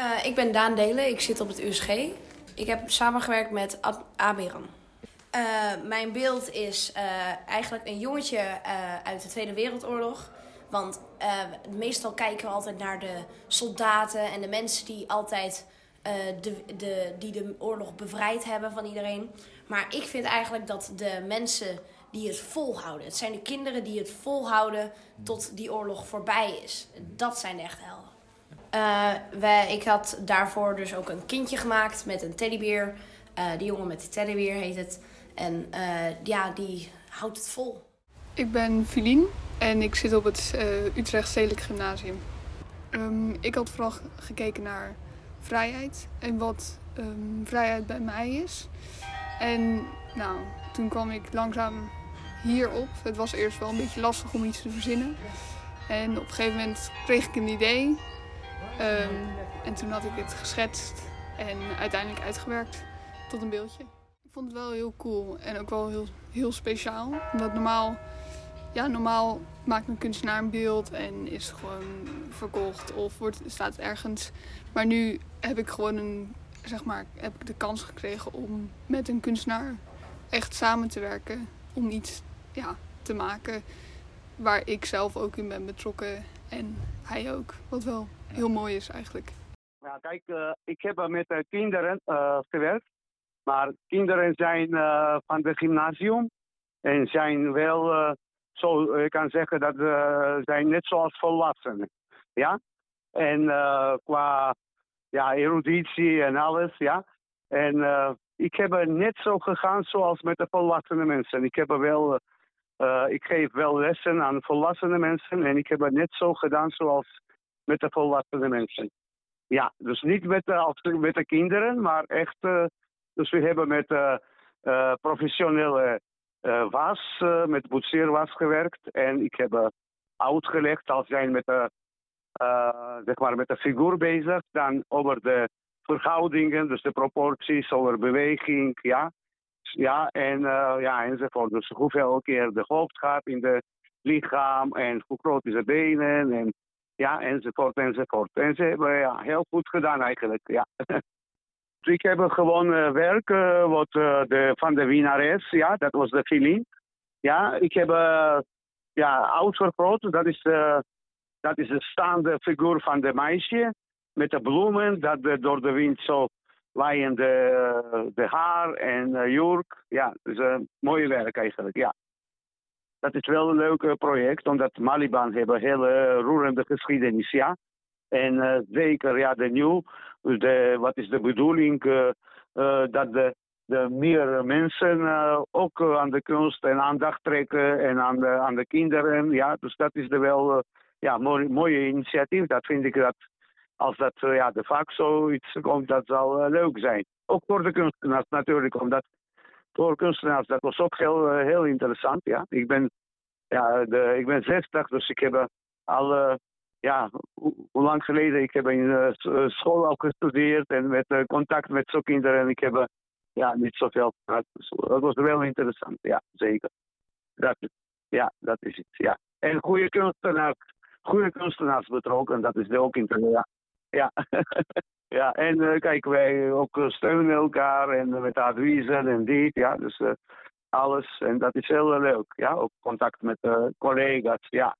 Uh, ik ben Daan Delen, ik zit op het USG. Ik heb samengewerkt met Ab Abiram. Uh, mijn beeld is uh, eigenlijk een jongetje uit de Tweede Wereldoorlog. Want meestal kijken we altijd naar de soldaten en de mensen die altijd de, de, die de oorlog bevrijd hebben van iedereen. Maar ik vind eigenlijk dat de mensen die het volhouden, het zijn de kinderen die het volhouden tot die oorlog voorbij is. Dat zijn de echte helden. Wij, ik had daarvoor dus ook een kindje gemaakt met een teddybeer. Uh, die jongen met de teddybeer heet het. En uh, ja, die houdt het vol. Ik ben Filien en ik zit op het Utrecht Stedelijk Gymnasium. Um, ik had vooral gekeken naar vrijheid en wat um, vrijheid bij mij is. En nou, toen kwam ik langzaam hierop. Het was eerst wel een beetje lastig om iets te verzinnen. En op een gegeven moment kreeg ik een idee Um, en toen had ik het geschetst en uiteindelijk uitgewerkt tot een beeldje. Ik vond het wel heel cool en ook wel heel, heel speciaal. Omdat normaal, ja, normaal maakt een kunstenaar een beeld en is gewoon verkocht of wordt, staat ergens. Maar nu heb ik gewoon een, zeg maar, heb ik de kans gekregen om met een kunstenaar echt samen te werken. Om iets ja, te maken waar ik zelf ook in ben betrokken en hij ook. Wat wel heel mooi is eigenlijk. Ja, kijk, uh, ik heb met uh, kinderen uh, gewerkt. Maar kinderen zijn van het gymnasium. En zijn wel, zo ik kan zeggen, dat ze zijn net zoals volwassenen. Ja? En qua ja, eruditie en alles, ja. En ik heb net zo gegaan zoals met de volwassene mensen. Ik heb wel... ik geef wel lessen aan volwassene mensen en ik heb net zo gedaan zoals met de volwassene mensen. Ja, dus niet met de, als, met de kinderen, maar echt. Uh, dus we hebben met uh, professionele was, met boetseerwas gewerkt. En ik heb uitgelegd als zijn met de, zeg maar met de figuur bezig. Dan over de verhoudingen, dus de proporties, over beweging, ja. Ja, en ja, enzovoort. Dus hoeveel keer de hoofd gaat in de lichaam en hoe groot is de benen en ja, enzovoort, enzovoort. En ze hebben ja, heel goed gedaan eigenlijk, ja. ik heb gewoon uh, werk uh, wat, uh, de, van de winnares, ja, dat was de feeling. Ja, ik heb ja, uitvergroot, dat is, dat is de staande figuur van de meisje. Met de bloemen, dat door de wind zo waaien de, de haar en jurk. Ja, dus een mooie werk eigenlijk, ja dat is wel een leuk eh, project, omdat Maliban hebben hele roerende geschiedenis, ja. En uh, zeker, ja, de nieuw, de, wat is de bedoeling dat de, de meer mensen ook aan de kunst en aandacht trekken en aan de, aan de kinderen, ja. Dus dat is de wel, ja, mooi, mooie initiatief. Dat vind ik dat, als dat ja, de vaak zoiets komt, dat zal leuk zijn. Ook voor de kunstenaars natuurlijk, omdat voor kunstenaars. Dat was ook heel, eh, heel interessant. Ja. Ik, ben, ja, de, ik ben 60, dus ik heb eh, al, ja, hoe lang geleden? Ik heb in uh, school al gestudeerd en met contact met zo'n kinderen. En ik heb ja, niet zoveel gehad. Dus dat was wel interessant, ja, zeker. Dat, ja, dat is het, ja. En goede kunstenaars, goede kunstenaars betrokken, dat is ook interessant. Ja. ja. Ja, en uh, kijk, wij ook uh, steunen elkaar en uh, met adviezen en dit, ja, dus alles. En dat is heel leuk, ja, ook contact met collega's, ja.